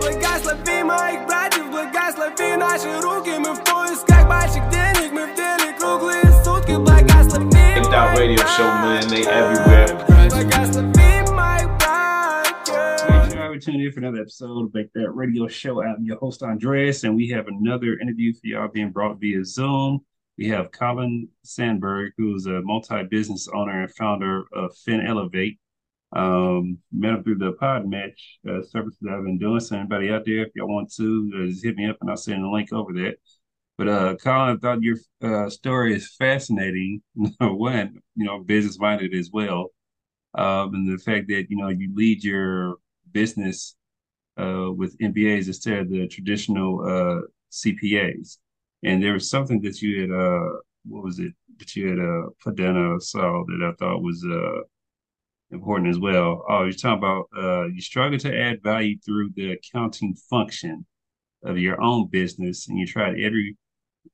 Благослови моих братьев, благослови наши руки. Мы в поисках больших денег, мы в деле круглые сутки. Благослови моих radio show, man, they everywhere. Братьев. Thank you tuned in for another episode. Of Banked Out Radio Show. I'm your host, Andreas, and we have another interview for y'all being brought via Zoom. We have Colin Sanburg, who's a multi-business owner and founder of FinElevate. Um, met him through the PodMatch uh, services I've been doing. So anybody out there, if y'all want to, uh, just hit me up and I'll send a link over that. But uh, Colin, I thought your uh, story is fascinating. One, you know, business minded as well, um, and the fact that you know you lead your business uh, with MBAs instead of the traditional uh, CPAs. And there was something that you had, uh, what was it, that you had uh, put down I saw that I thought was uh, important as well. Oh, you're talking about uh, you struggle to add value through the accounting function of your own business, and you tried every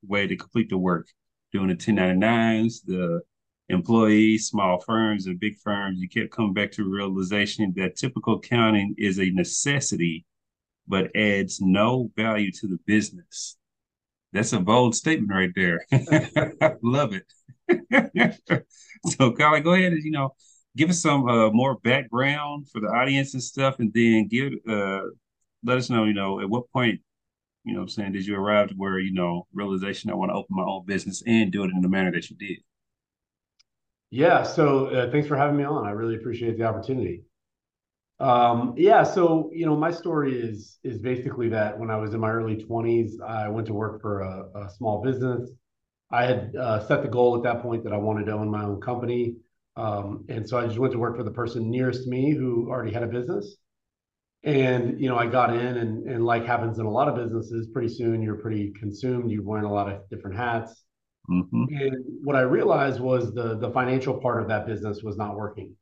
way to complete the work, doing the 1099s, the employees, small firms and big firms. You kept coming back to realization that typical accounting is a necessity, but adds no value to the business. That's a bold statement right there. Love it. so, Colin, go ahead and you know give us some uh, more background for the audience and stuff, and then give uh, let us know, you know, at what point, you know, what I'm saying, did you arrive to where you know realization I want to open my own business and do it in the manner that you did. Yeah, so uh, thanks for having me on. I really appreciate the opportunity. Um, yeah, so you know, my story is is basically that when I was in my early 20s, I went to work for a, a small business. I had uh, set the goal at that point that I wanted to own my own company, um, and so I just went to work for the person nearest me who already had a business. And you know, I got in, and and like happens in a lot of businesses, pretty soon you're pretty consumed. You're wearing a lot of different hats. Mm-hmm. And what I realized was the the financial part of that business was not working.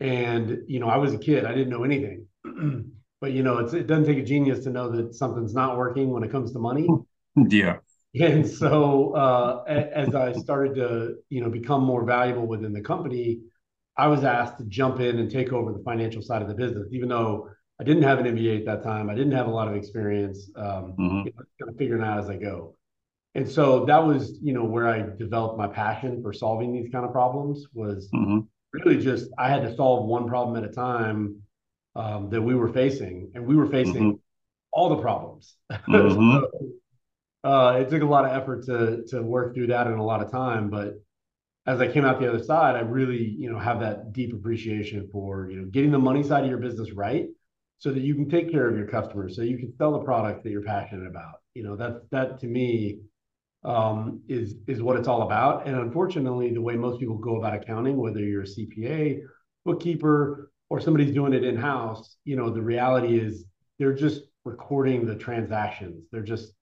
And you know, I was a kid; I didn't know anything. but you know, it's, it doesn't take a genius to know that something's not working when it comes to money. Yeah. And so, uh, as I started to you know become more valuable within the company, I was asked to jump in and take over the financial side of the business, even though I didn't have an MBA at that time. I didn't have a lot of experience. Um, Mhm. you know, kind of figuring out as I go. And so that was, you know, where I developed my passion for solving these kind of problems was hmm really just I had to solve one problem at a time um, that we were facing, and we were facing all the problems. Mhm. So, uh, it took a lot of effort to to work through that and a lot of time, but as I came out the other side, I really, you know, have that deep appreciation for, you know, getting the money side of your business right so that you can take care of your customers, so you can sell the product that you're passionate about. You know, that that to me um, is is what it's all about. And unfortunately, the way most people go about accounting, whether you're a CPA, bookkeeper, or somebody's doing it in house, you know, the reality is they're just recording the transactions. They're just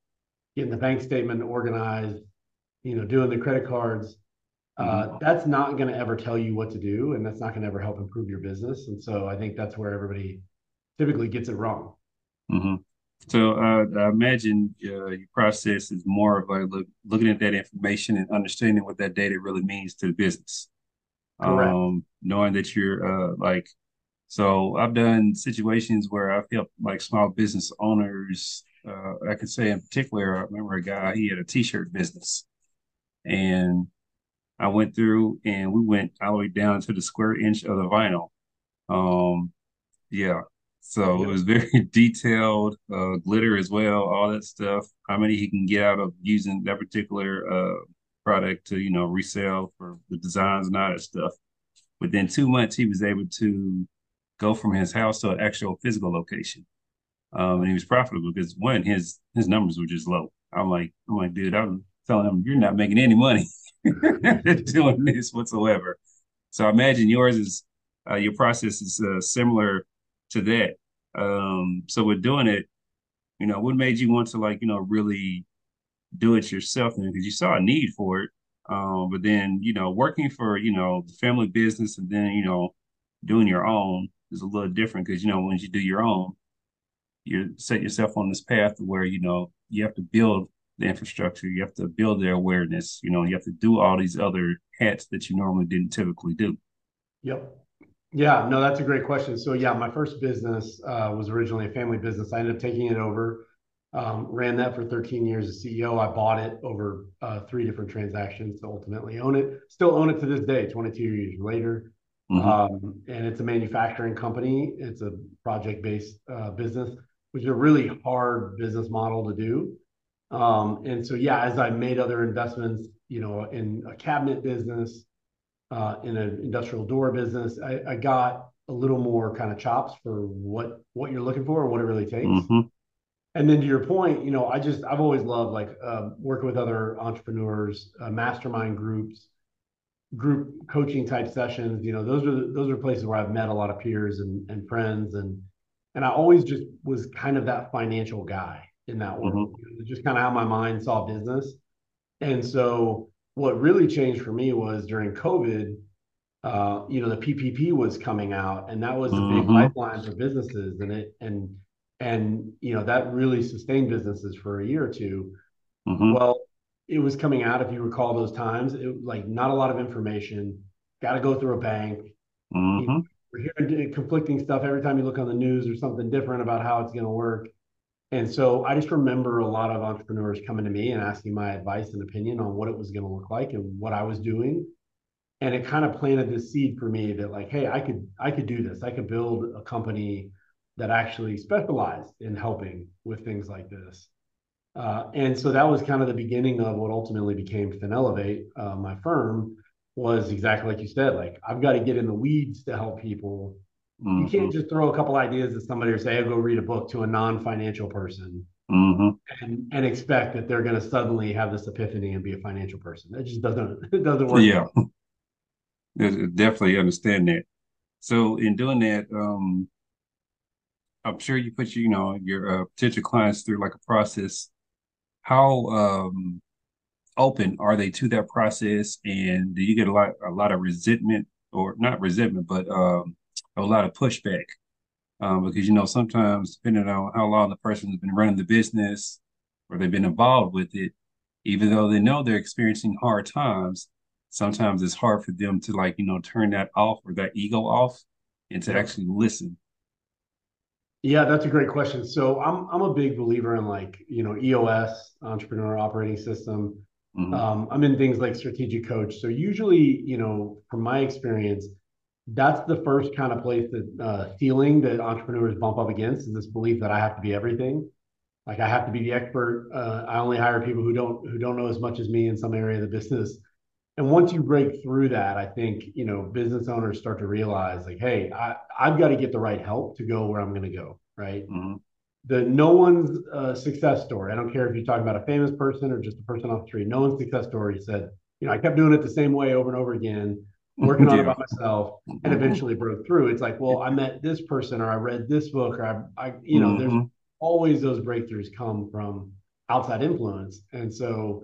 getting the bank statement organized, you know, doing the credit cards. Uh, that's not going to ever tell you what to do, and that's not going to ever help improve your business. And so I think that's where everybody typically gets it wrong. hmm So uh, I imagine uh, your process is more of like look, looking at that information and understanding what that data really means to the business. Correct. Um, knowing that you're uh, like, so I've done situations where I've helped like small business owners. Uh, I could say in particular, I remember a guy, he had a t-shirt business and I went through and we went all the way down to the square inch of the vinyl. Um, yeah, so it was very detailed, uh, glitter as well, all that stuff. How many he can get out of using that particular uh, product to, you know, resell for the designs and all that stuff. Within two months, he was able to go from his house to an actual physical location. Um, and he was profitable because one, his his numbers were just low. I'm like, I'm like, dude, I'm telling him you're not making any money doing this whatsoever. So I imagine yours is uh, your process is uh, similar to that. Um, so with doing it, you know, what made you want to like, you know, really do it yourself then? Because you saw a need for it. Um, but then, you know, working for, you know, the family business and then, you know, doing your own is a little different because, you know, when you do your own, you set yourself on this path where, you know, you have to build the infrastructure, you have to build their awareness, you know, you have to do all these other hats that you normally didn't typically do. Yep. Yeah, no, that's a great question. So yeah, my first business uh, was originally a family business. I ended up taking it over, um, ran that for 13 years as CEO. I bought it over uh, three different transactions to ultimately own it. Still own it to this day, 22 years later. Mm-hmm. Um, and it's a manufacturing company. It's a project-based uh, business, which is a really hard business model to do. Um, and so yeah, as I made other investments, you know, in a cabinet business, in an industrial door business, I, I got a little more kind of chops for what what you're looking for and what it really takes. Mm-hmm. And then to your point, you know, I just I've always loved like uh, working with other entrepreneurs, uh, mastermind groups, group coaching type sessions. You know, those are the, those are places where I've met a lot of peers and and friends, and and I always just was kind of that financial guy in that world. Mm-hmm. Just kind of how my mind saw business, and so what really changed for me was during COVID, uh, you know, the PPP was coming out, and that was a mm-hmm. big lifeline for businesses, and it and and you know that really sustained businesses for a year or 2 mm-hmm. Well, it was coming out, if you recall those times, it like not a lot of information, got to go through a bank. Mm-hmm. You know, we're hearing conflicting stuff every time you look on the news. There's something different about how it's going to work. And so I just remember a lot of entrepreneurs coming to me and asking my advice and opinion on what it was going to look like and what I was doing. And it kind of planted this seed for me that like, hey, I could I could do this. I could build a company that actually specialized in helping with things like this. Uh, and so that was kind of the beginning of what ultimately became FinElevate, uh, my firm, was exactly like you said. Like I've got to get in the weeds to help people Mm-hmm. You can't just throw a couple ideas at somebody or say, "Hey, go read a book" to a non-financial person mm-hmm. and and expect that they're going to suddenly have this epiphany and be a financial person. It just doesn't it doesn't work. Yeah, definitely understand that. So in doing that, um, I'm sure you put you know your uh, potential clients through like a process. How um, open are they to that process, and do you get a lot a lot of resentment or not resentment, but um, a lot of pushback um, because you know sometimes depending on how long the person has been running the business or they've been involved with it, even though they know they're experiencing hard times, sometimes it's hard for them to like you know turn that off or that ego off and to actually listen. Yeah, that's a great question. So I'm I'm a big believer in like you know EOS Entrepreneur Operating System. Mm-hmm. Um, I'm in things like strategic coach. So usually, you know, from my experience, that's the first kind of place that uh, feeling that entrepreneurs bump up against is this belief that I have to be everything. Like I have to be the expert. Uh, I only hire people who don't who don't know as much as me in some area of the business. And once you break through that, I think you know business owners start to realize like, hey, I, I've got to get the right help to go where I'm going to go. Right. Mm-hmm. The no one's uh, success story. I don't care if you're talking about a famous person or just a person off the street. No one's success story said, you know, I kept doing it the same way over and over again working on it by myself and eventually broke through. It's like, well, I met this person or I read this book or I, I you know, mm-hmm. there's always those breakthroughs come from outside influence. And so,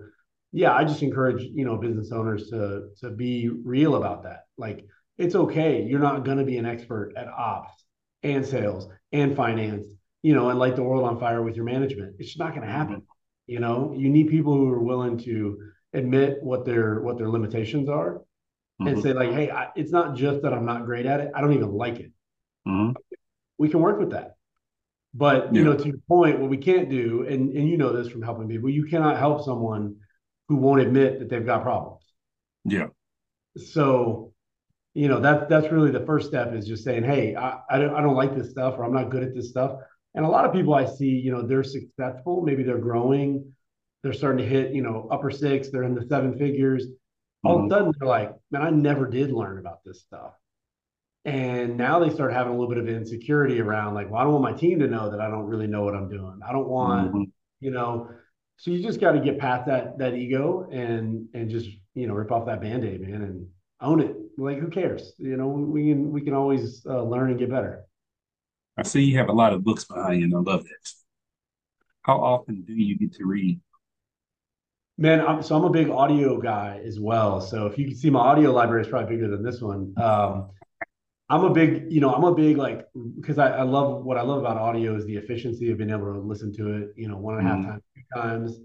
yeah, I just encourage, you know, business owners to to be real about that. Like it's okay. You're not going to be an expert at ops and sales and finance, you know, and light the world on fire with your management. It's just not going to happen. You know, you need people who are willing to admit what their what their limitations are mm-hmm. and say like, hey, I, it's not just that I'm not great at it. I don't even like it. Mm-hmm. We can work with that. But yeah. you know, to your point, what we can't do, and and you know this from helping people, you cannot help someone who won't admit that they've got problems. Yeah. So, you know, that that's really the first step is just saying, hey, I, I don't I don't like this stuff, or I'm not good at this stuff. And a lot of people I see, you know, they're successful, maybe they're growing, they're starting to hit, you know, upper six, they're in the seven figures, all mm-hmm. of a sudden they're like, man, I never did learn about this stuff. And now they start having a little bit of insecurity around like, well, I don't want my team to know that I don't really know what I'm doing. I don't want, mm-hmm. you know, so you just got to get past that that ego and and just you know rip off that band-aid man and own it like who cares you know we can we can always uh, learn and get better i see you have a lot of books behind you and i love that how often do you get to read Man, I'm, so I'm a big audio guy as well. So if you can see my audio library is probably bigger than this one. Um, I'm a big, you know, I'm a big like because I, I, love what I love about audio is the efficiency of being able to listen to it. You know, one and a half mm-hmm. times, two times.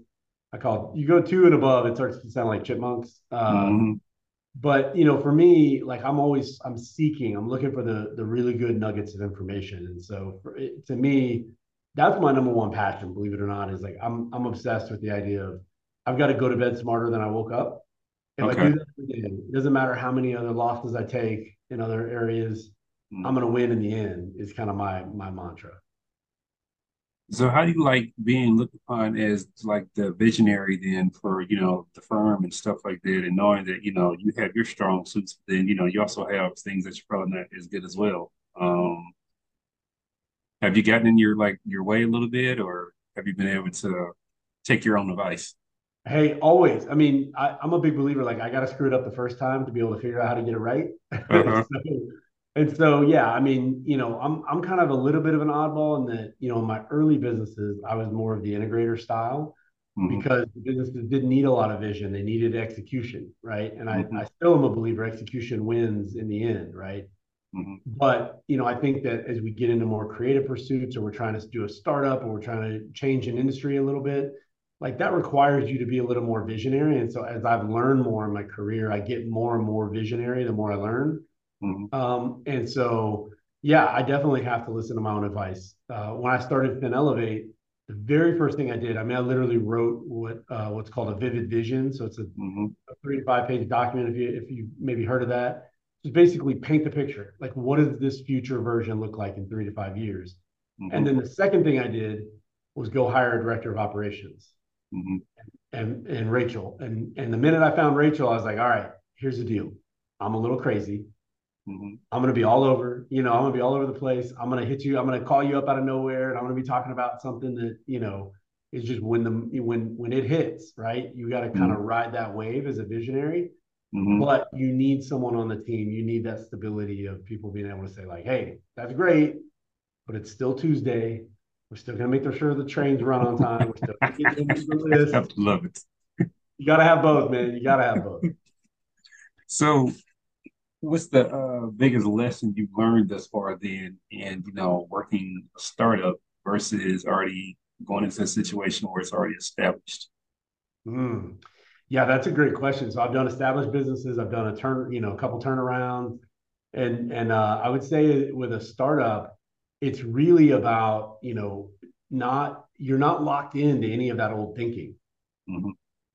I call it, you go two and above, it starts to sound like chipmunks. Um, mm-hmm. but you know, for me, like I'm always I'm seeking, I'm looking for the the really good nuggets of information, and so for it, to me, that's my number one passion. Believe it or not, is like I'm I'm obsessed with the idea of I've got to go to bed smarter than I woke up. If okay. I do that day, it doesn't matter how many other losses I take in other areas, mm. I'm going to win in the end. Is kind of my my mantra. So how do you like being looked upon as like the visionary then for, you know, the firm and stuff like that and knowing that, you know, you have your strong suits, then, you know, you also have things that you're probably not as good as well. Um have you gotten in your like your way a little bit or have you been able to take your own advice? Hey, always. I mean, I, am a big believer. Like, I got to screw it up the first time to be able to figure out how to get it right. Uh-huh. so, and so, yeah, I mean, you know, I'm I'm kind of a little bit of an oddball in that, you know, in my early businesses, I was more of the integrator style mm-hmm. because the businesses didn't need a lot of vision; they needed execution, right? And mm-hmm. I I still am a believer execution wins in the end, right? Mm-hmm. But you know, I think that as we get into more creative pursuits, or we're trying to do a startup, or we're trying to change an industry a little bit, like that requires you to be a little more visionary. And so as I've learned more in my career, I get more and more visionary the more I learn. Mm-hmm. Um, and so, yeah, I definitely have to listen to my own advice. Uh, when I started FinElevate, the very first thing I did, I mean, I literally wrote what uh, what's called a vivid vision. So it's a, mm-hmm. a three to five page document. If you if you maybe heard of that, just basically paint the picture. Like, what does this future version look like in three to five years? Mm-hmm. And then the second thing I did was go hire a director of operations. Mm-hmm. And and Rachel. And and the minute I found Rachel, I was like, all right, here's the deal. I'm a little crazy. Mm-hmm. I'm gonna be all over, you know, I'm gonna be all over the place. I'm gonna hit you, I'm gonna call you up out of nowhere, and I'm gonna be talking about something that, you know, is just when the when when it hits, right? You got to kind of mm-hmm. ride that wave as a visionary. Mm-hmm. But you need someone on the team. You need that stability of people being able to say, like, hey, that's great, but it's still Tuesday. We're still gonna make sure the trains run on time. We're still the list. I love it. You gotta have both, man. You gotta have both. So what's the uh, biggest lesson you've learned thus far then in you know working a startup versus already going into a situation where it's already established mm. yeah that's a great question so i've done established businesses i've done a turn you know a couple turnarounds and and uh, i would say with a startup it's really about you know not you're not locked into any of that old thinking mm-hmm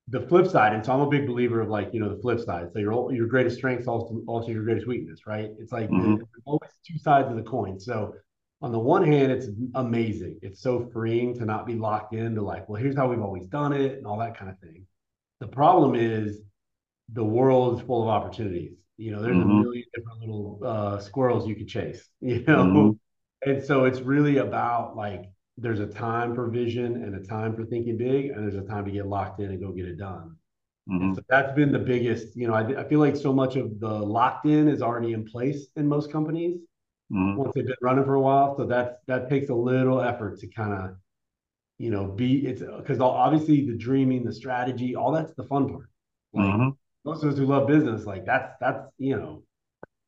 the flip side, and so I'm a big believer of like you know the flip side. So your your greatest strength also also your greatest weakness, right? It's like mm-hmm. always two sides of the coin. So on the one hand, it's amazing. It's so freeing to not be locked into like, well, here's how we've always done it and all that kind of thing. The problem is the world is full of opportunities. You know, there's mm-hmm. a million different little uh, squirrels you could chase. You know, mm-hmm. And so it's really about like there's a time for vision and a time for thinking big, and there's a time to get locked in and go get it done. Mm-hmm. So that's been the biggest, you know, I, I, feel like so much of the locked in is already in place in most companies mm-hmm. once they've been running for a while. So that's that takes a little effort to kind of, you know, be it's because obviously the dreaming, the strategy, all that's the fun part. Like mm-hmm. most of us who love business, like that's that's you know,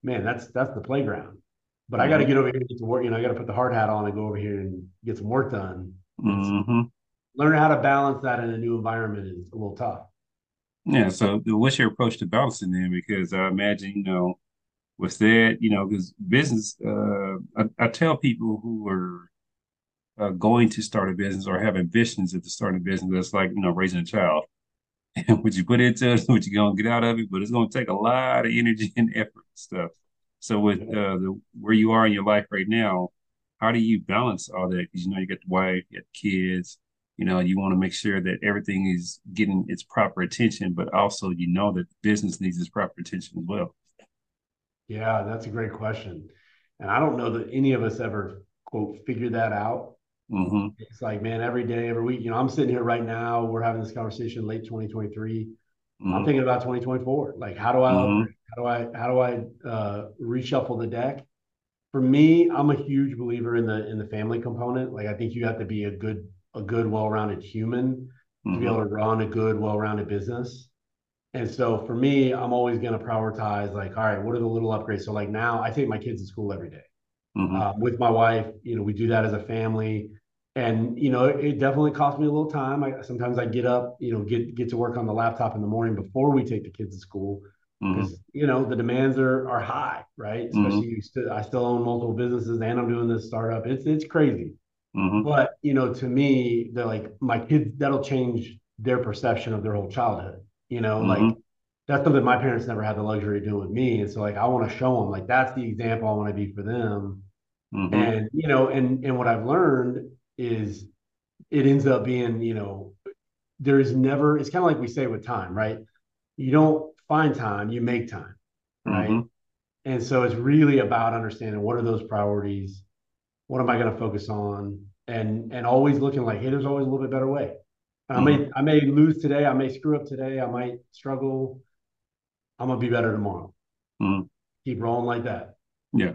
man, that's that's the playground. But I got to get over here and get to work. You know, I got to put the hard hat on and go over here and get some work done. Mm-hmm. Learning how to balance that in a new environment is a little tough. Yeah. So, what's your approach to balancing then? Because I imagine, you know, with that, you know, because business, uh, I, I, tell people who are uh, going to start a business or have ambitions of starting a business, that's like, you know, raising a child. And what you put into it, what you're going to get out of it, but it's going to take a lot of energy and effort and stuff. So with uh, the where you are in your life right now, how do you balance all that? Because you know you got the wife, you got kids. You know you want to make sure that everything is getting its proper attention, but also you know that business needs its proper attention as well. Yeah, that's a great question, and I don't know that any of us ever quote figure that out. Mm-hmm. It's like, man, every day, every week. You know, I'm sitting here right now. We're having this conversation late 2023. Mm-hmm. I'm thinking about 2024. Like, how do I mm-hmm. How do I how do I uh, reshuffle the deck? For me, I'm a huge believer in the in the family component. Like, I think you have to be a good a good well-rounded human mm-hmm. to be mm-hmm. able to run a good well-rounded business. And so for me, I'm always going to prioritize like, all right, what are the little upgrades? So like now, I take my kids to school every day. Mm-hmm. Uh, with my wife. You know, we do that as a family and you know it definitely costs me a little time I, sometimes i get up you know get get to work on the laptop in the morning before we take the kids to school because mm-hmm. you know the demands are are high, right? Mm-hmm. Especially mm-hmm. st- I still own multiple businesses and I'm doing this startup. It's it's crazy. Mm-hmm. But you know, to me, they're like my kids. That'll change their perception of their whole childhood. You know, like mm-hmm. that's something my parents never had the luxury of doing with me. And so, like, I want to show them, like, that's the example I want to be for them. Mm-hmm. And you know, and and what I've learned is it ends up being, you know, there is never. It's kind of like we say with time, right? You don't find time, you make time, right? Mm-hmm. And so it's really about understanding what are those priorities, what am I going to focus on, and and always looking like, hey, there's always a little bit better way. I may mm-hmm. I may lose today, I may screw up today, I might struggle. I'm gonna be better tomorrow. Mm-hmm. Keep rolling like that. Yeah.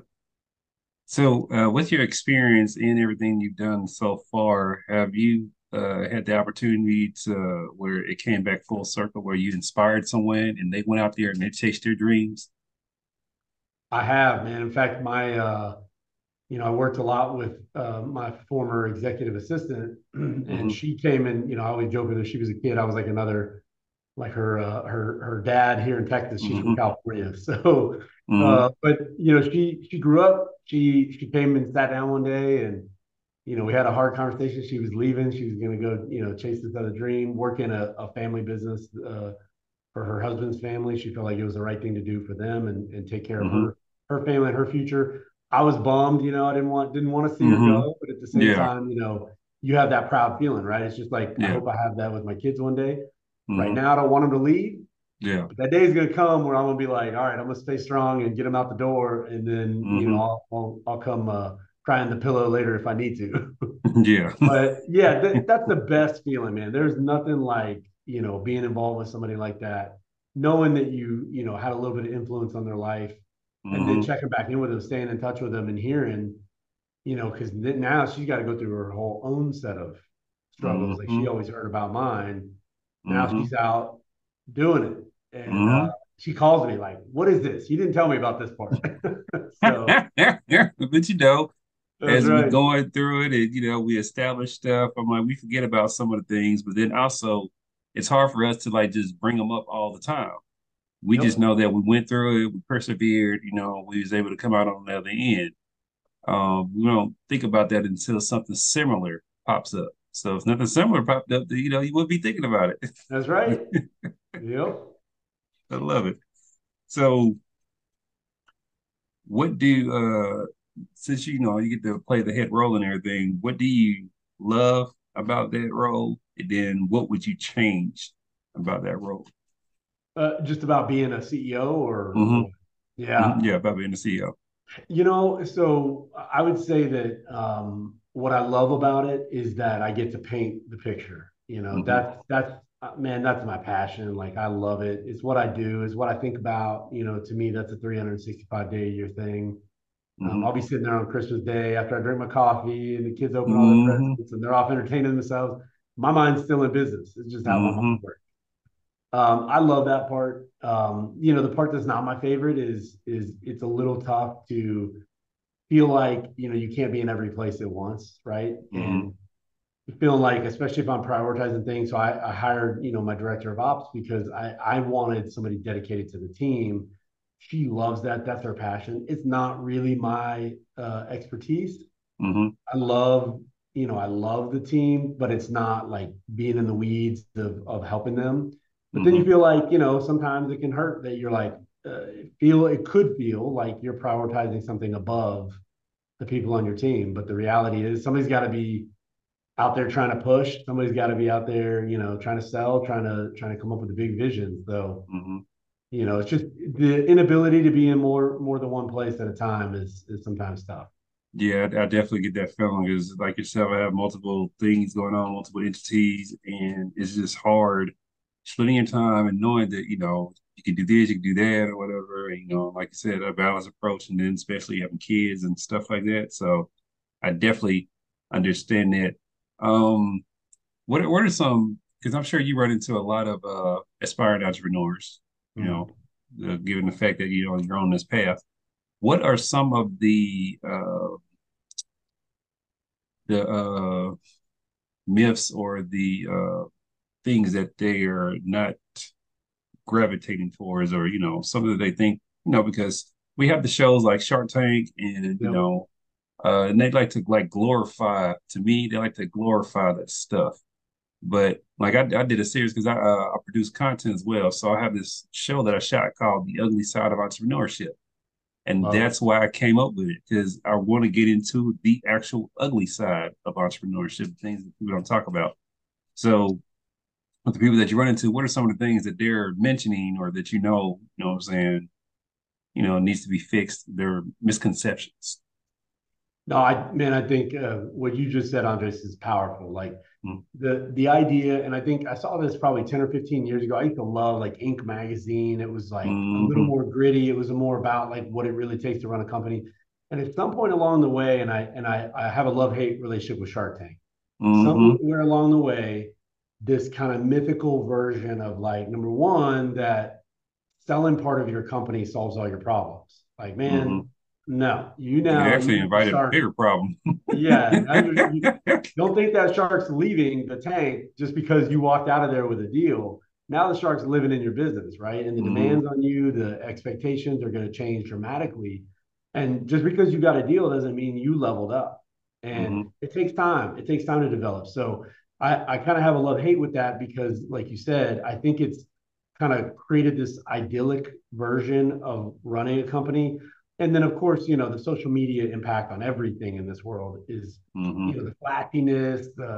So, uh, with your experience in everything you've done so far, have you uh, had the opportunity to where it came back full circle, where you inspired someone and they went out there and they chased their dreams? I have, man. In fact, my uh, you know, I worked a lot with uh, my former executive assistant, and mm-hmm. she came in. You know, I always joke with her. She was a kid. I was like another, like her uh, her her dad here in Texas. She's mm-hmm. from California. So, mm-hmm. uh, but you know, she she grew up. She she came and sat down one day, and you know, we had a hard conversation. She was leaving. She was going to go, you know, chase this other dream, work in a, a family business uh, for her husband's family. She felt like it was the right thing to do for them and, and take care of mm-hmm. her her family and her future. I was bummed, you know, I didn't want didn't want to see mm-hmm. her go, but at the same yeah. time, you know, you have that proud feeling, right? It's just like yeah. I hope I have that with my kids one day. Mm-hmm. Right now, I don't want them to leave. Yeah. But that day is gonna come where I'm gonna be like, all right, I'm gonna stay strong and get them out the door, and then you know, I'll I'll, I'll come uh, cry in the pillow later if I need to. yeah. But yeah, th- that's the best feeling, man. There's nothing like, you know, being involved with somebody like that, knowing that you, you know, had a little bit of influence on their life mm-hmm. and then mm-hmm. checking back in with them, staying in touch with them and hearing, you know, because now she's got to go through her whole own set of struggles. Mm-hmm. Like she mm-hmm. always heard about mine. Now mm-hmm. she's out doing it. And uh, she calls me like, "What is this? You didn't tell me about this part." so, but you know, as right. we're going through it and you know we establish stuff i'm like we forget about some of the things but then also it's hard for us to like just bring them up all the time. We yep. just know that we went through it we persevered you know we was able to come out on the other end. Um, we don't think about that until something similar pops up. So if nothing similar popped up you know you would be thinking about it. That's right. Yep. I love it. So what do uh since you know you get to play the head role and everything, what do you love about that role? And then what would you change about that role? Uh, just about being a CEO or mm-hmm. yeah. Mm-hmm. Yeah, about being a CEO. You know, so I would say that um, what I love about it is that I get to paint the picture. You know, mm-hmm. that's that's uh, man, that's my passion. Like I love it. It's what I do. It's what I think about. You know, to me, that's a 365 day a year thing. Um, mm-hmm. I'll be sitting there on Christmas Day after I drink my coffee and the kids open all their mm-hmm. presents and they're off entertaining themselves. My mind's still in business. It's just how mm-hmm. my mind works. Um, I love that part. Um, you know, the part that's not my favorite is is it's a little tough to feel like you know you can't be in every place at once, right? Mm-hmm. And feeling like, especially if I'm prioritizing things. So I, I hired you know my director of ops because I I wanted somebody dedicated to the team she loves that. That's her passion. It's not really my uh, expertise. Mm-hmm. I love, you know, I love the team, but it's not like being in the weeds of, of helping them. But mm-hmm. then you mm-hmm. feel like, you know, sometimes it can hurt that you're like, uh, feel it could feel like you're prioritizing something above the people on your team. But the reality is somebody's got to be out there trying to push. Somebody's got to be out there, you know, trying to sell, trying to trying to come up with the big visions. Though, mm-hmm you know, it's just the inability to be in more more than one place at a time is is sometimes tough. Yeah, I, definitely get that feeling. because, like yourself, I have multiple things going on, multiple entities, and it's just hard splitting your time and knowing that you know you can do this, you can do that, or whatever. And, you know, like I said, a balanced approach, and then especially having kids and stuff like that. So I definitely understand that. Um, what what are some? Because I'm sure you run into a lot of uh, aspiring entrepreneurs you know, uh, given the fact that you know you're on this path. What are some of the uh, the uh, myths or the uh, things that they are not gravitating towards, or you know, something that they think, you know, because we have the shows like Shark Tank, and you know, uh, and they like to like glorify. To me, they like to glorify that stuff. But like I, I did a series because I uh, I produce content as well, so I have this show that I shot called The Ugly Side of Entrepreneurship. And Wow. that's why I came up with it because I want to get into the actual ugly side of entrepreneurship, things that people don't talk about. So, with the people that you run into, what are some of the things that they're mentioning or that you know, you know what I'm saying, you know, needs to be fixed? Their misconceptions. No, I man, I think uh, what you just said, Andres, is powerful. Like Mm. the the idea, and I think I saw this probably 10 or 15 years ago. I used to love like Inc. magazine. It was like a little more gritty. It was more about like what it really takes to run a company. And at some point along the way, and I and I, I have a love-hate relationship with Shark Tank. Mhm. Somewhere along the way, this kind of mythical version of like number one, that selling part of your company solves all your problems. Like, man, Mhm. No, you now actually you invited a bigger problem. yeah, don't think that shark's leaving the tank just because you walked out of there with a deal. Now the shark's living in your business, right? And the Mhm. demands on you, the expectations are going to change dramatically. And just because you got a deal doesn't mean you leveled up. And it takes time. It takes time to develop. So I, I kind of have a love hate with that because, like you said, I think it's kind of created this idyllic version of running a company. And then, of course, you know, the social media impact on everything in this world is Mhm. you know the flashiness the,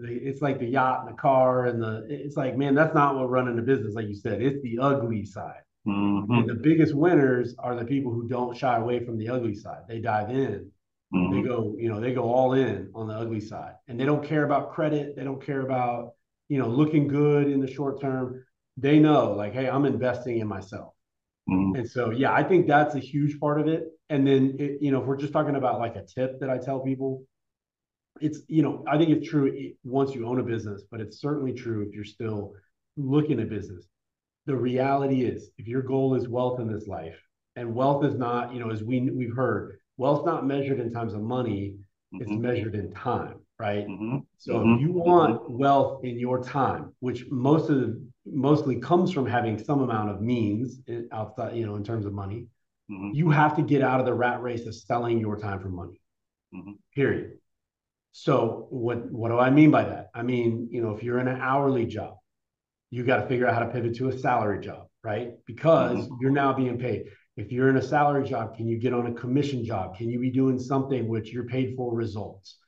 the it's like the yacht and the car and the it's like man that's not what running a business like you said it's the ugly side. Mhm. and the biggest winners are the people who don't shy away from the ugly side. They dive in. They Mhm. go you know they go all in on the ugly side. And they don't care about credit. They don't care about you know looking good in the short term. They know like hey i'm investing in myself Mhm. and so, yeah, I think that's a huge part of it. And then, it, you know, if we're just talking about like a tip that I tell people, it's, you know, I think it's true once you own a business, but it's certainly true if you're still looking at business. The reality is, if your goal is wealth in this life, and wealth is not, you know, as we we've heard, wealth's not measured in terms of money, it's Mhm. measured in time, right? Mhm. So if you want wealth in your time, which most of the, mostly comes from having some amount of means in- outside, you know, in terms of money, Mhm. you have to get out of the rat race of selling your time for money. Mhm. Period. So what what do I mean by that? I mean, you know, if you're in an hourly job, you got to figure out how to pivot to a salary job, right? Because Mhm. you're now being paid. If you're in a salary job, can you get on a commission job? Can you be doing something which you're paid for results?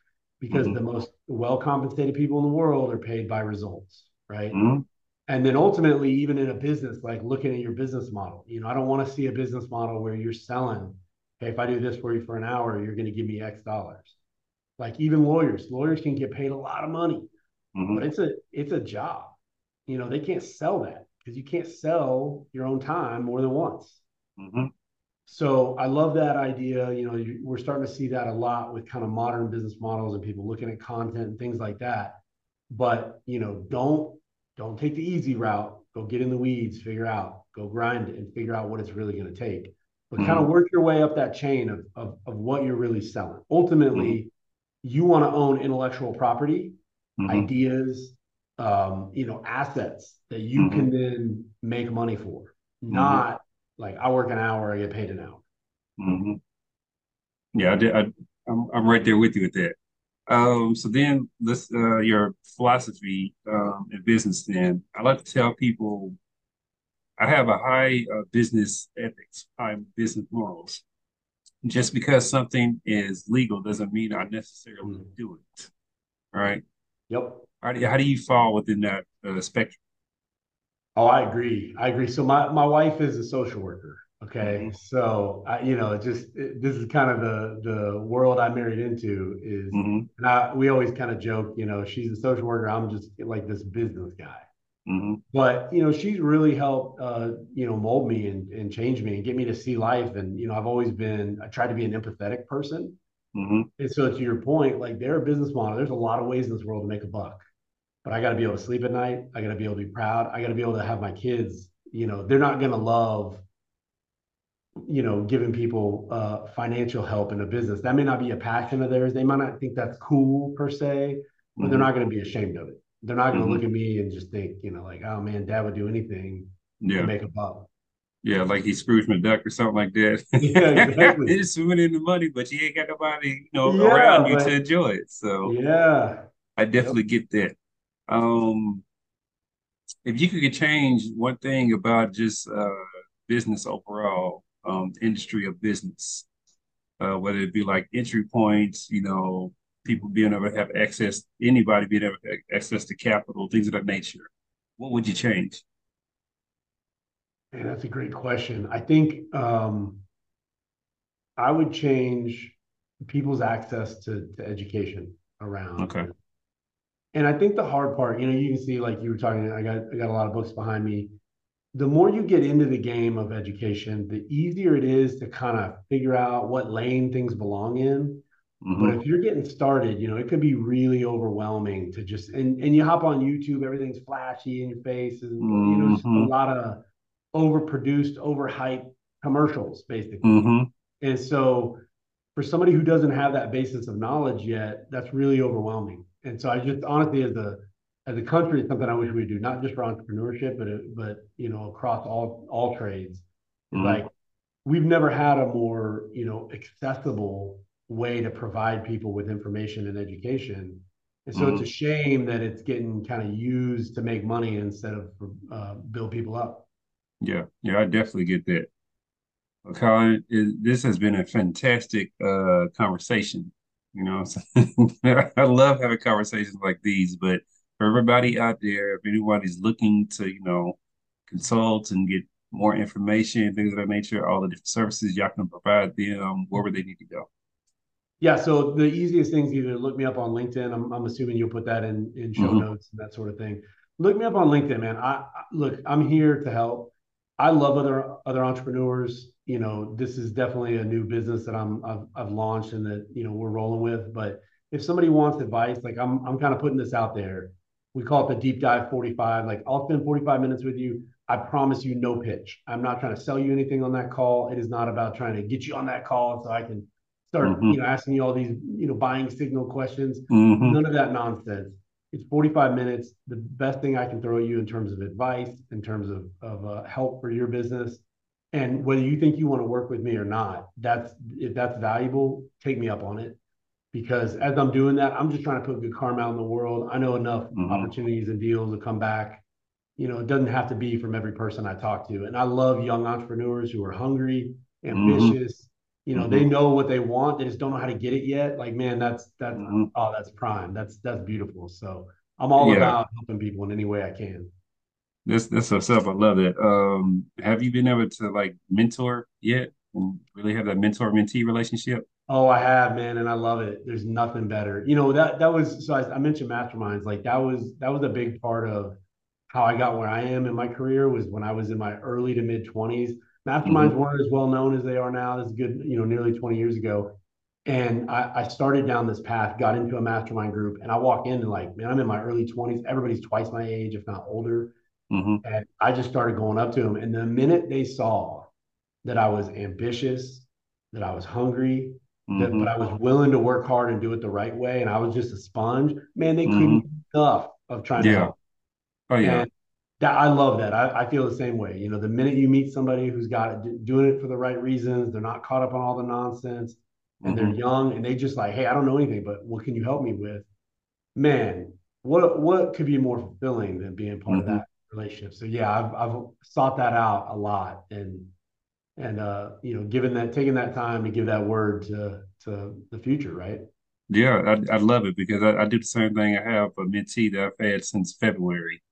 Because Mhm. the most well compensated people in the world are paid by results, right? And then ultimately, even in a business, like looking at your business model, you know, I don't want to see a business model where you're selling, hey, if I do this for you for an hour, you're going to give me X dollars. Like even lawyers, lawyers can get paid a lot of money, Mhm. but it's a it's a job. You know, they can't sell that because you can't sell your own time more than once. Mhm. So I love that idea. You know, you, we're starting to see that a lot with kind of modern business models and people looking at content and things like that. But you know, don't don't take the easy route. Go get in the weeds, figure out, go grind it, and figure out what it's really going to take. But kind of work your way up that chain of of, of what you're really selling. Ultimately, you want to own intellectual property, Mhm. ideas, um, you know, assets that you Mhm. can then make money for, not like I work an hour, I get paid an hour. Mhm. Yeah, I did. I, I'm I'm right there with you with that. Um, so then let's uh your philosophy um in business then. I like to tell people I have a high uh, business ethics, high business morals. Just because something is legal doesn't mean I necessarily Mhm. do it. All right. Yep. How do you, how do you fall within that uh, spectrum? Oh, I agree. I agree. So my my wife is a social worker. Okay, Mhm. so I, you know, just it, this is kind of the the world I married into is, hmm and I we always kind of joke, you know, she's a social worker. I'm just like this business guy. hmm but you know she's really helped uh you know mold me and, and change me and get me to see life. And you know i've always been i tried to be an empathetic person. Hmm and so to your point like their business model. There's a lot of ways in this world to make a buck. But i got to be able to sleep at night. I got to be able to be proud. I got to be able to have my kids you know they're not going to love you know giving people uh financial help in a business that may not be a passion of theirs they might not think that's cool per se but they're not going to be ashamed of it they're not going to Mhm. look at me and just think, you know, like, oh man, dad would do anything. Yeah. to make a buck. Yeah, like he's Scrooge McDuck or something like that. Yeah, exactly. He's swimming in the money, but you ain't got nobody, you know, Yeah, around you to enjoy it. So Yeah. I definitely get that. Um, if you could change one thing about just uh business overall, um, industry of business, uh, whether it be like entry points, you know, people being able to have access, anybody being able to have access to capital, things of that nature, what would you change? Man, that's a great question. I think um, I would change people's access to, to education around. Okay. And I think the hard part, you know, you can see like you were talking, I got I got a lot of books behind me. The more you get into the game of education, the easier it is to kind of figure out what lane things belong in. Mhm. But if you're getting started, you know, it can be really overwhelming to just and and you hop on YouTube, everything's flashy in your face, and you know, just a Mhm. lot of overproduced, overhyped commercials, basically. Mhm. And so for somebody who doesn't have that basis of knowledge yet, that's really overwhelming. And so I just honestly, as a as a country, it's something I wish we do, not just for entrepreneurship, but it, but you know, across all all trades. Mhm. Like we've never had a more you know accessible way to provide people with information and education. And so it's a shame that it's getting kind of used to make money instead of uh, build people up. Yeah, yeah, I definitely get that. Colin, it, this has been a fantastic uh conversation. You know, what I'm saying? I love having conversations like these, but for everybody out there, if anybody's looking to, you know, consult and get more information, things of that nature, all the different services y'all can provide them, where would they need to go? Yeah, so the easiest thing is either look me up on LinkedIn. I'm, I'm assuming you'll put that in in show Mhm. notes and that sort of thing. Look me up on LinkedIn, man. I, I look, I'm here to help. I love other other entrepreneurs. You know, this is definitely a new business that I'm I've, I've launched and that you know we're rolling with. But if somebody wants advice, like I'm I'm kind of putting this out there. We call it the deep dive 45. Like I'll spend 45 minutes with you. I promise you no pitch. I'm not trying to sell you anything on that call. It is not about trying to get you on that call so I can start, Mhm. you know, asking you all these, you know, buying signal questions. Mhm. None of that nonsense. It's 45 minutes. The best thing I can throw you in terms of advice, in terms of, of uh, help for your business. And whether you think you want to work with me or not, that's if that's valuable, take me up on it. Because as I'm doing that, I'm just trying to put good karma out in the world. I know enough Mhm. opportunities and deals to come back. You know, it doesn't have to be from every person I talk to. And I love young entrepreneurs who are hungry, ambitious. You know, they know what they want. They just don't know how to get it yet. Like, man, that's that's Mhm. oh, that's prime. That's that's beautiful. So I'm all Yeah. about helping people in any way I can. This this what's up. I love it. Um, have you been able to like mentor yet and really have that mentor mentee relationship? Oh, I have, man, and I love it. There's nothing better. You know, that that was so I, I mentioned masterminds. Like that was that was a big part of how I got where I am in my career was when I was in my early to mid 20s. Masterminds weren't as well known as they are now. This is good, you know, nearly 20 years ago. And I, I started down this path, got into a mastermind group, and I walk in and like, man, I'm in my early 20s. Everybody's twice my age, if not older. hmm And I just started going up to them. And the minute they saw that I was ambitious, that I was hungry, that, hmm but I was willing to work hard and do it the right way, and I was just a sponge, man, they couldn't get enough of trying to Yeah. help. Oh yeah. And that I love that. I, I feel the same way. You know, the minute you meet somebody who's got it doing it for the right reasons, they're not caught up on all the nonsense, and they're Mhm. young, and they just like, hey, I don't know anything, but what can you help me with? Man, what what could be more fulfilling than being part of Mhm. that relationship? So yeah, I've I've sought that out a lot, and and uh, you know, given that taking that time to give that word to to the future, right? Yeah, I I love it because I, I do the same thing. I have a mentee that I've had since February,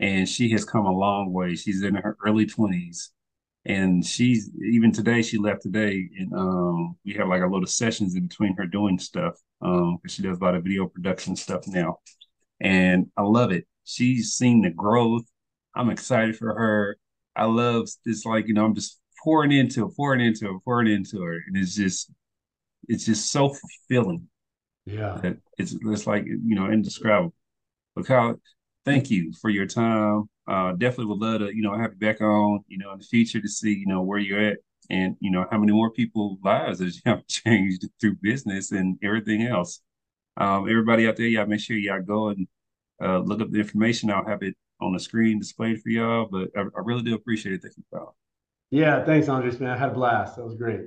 and she has come a long way. She's in her early 20s, and she's even today, she left today, and um, we have like a lot of sessions in between her doing stuff. Um, because she does a lot of video production stuff now, and I love it. She's seen the growth. I'm excited for her. I love this, like, you know, I'm just pouring into her, pouring into her, pouring into her, and it's just, it's just so fulfilling Yeah. that it's it's like you know indescribable. But Kyle, thank you for your time. Uh, definitely would love to you know have you back on you know in the future to see you know where you're at and you know how many more people lives have changed through business and everything else. Um, everybody out there, y'all make sure y'all go and uh, look up the information. I'll have it on the screen displayed for y'all. But I, I really do appreciate it. Thank you, pal. Yeah, thanks, Andres, man. I had a blast. That was great.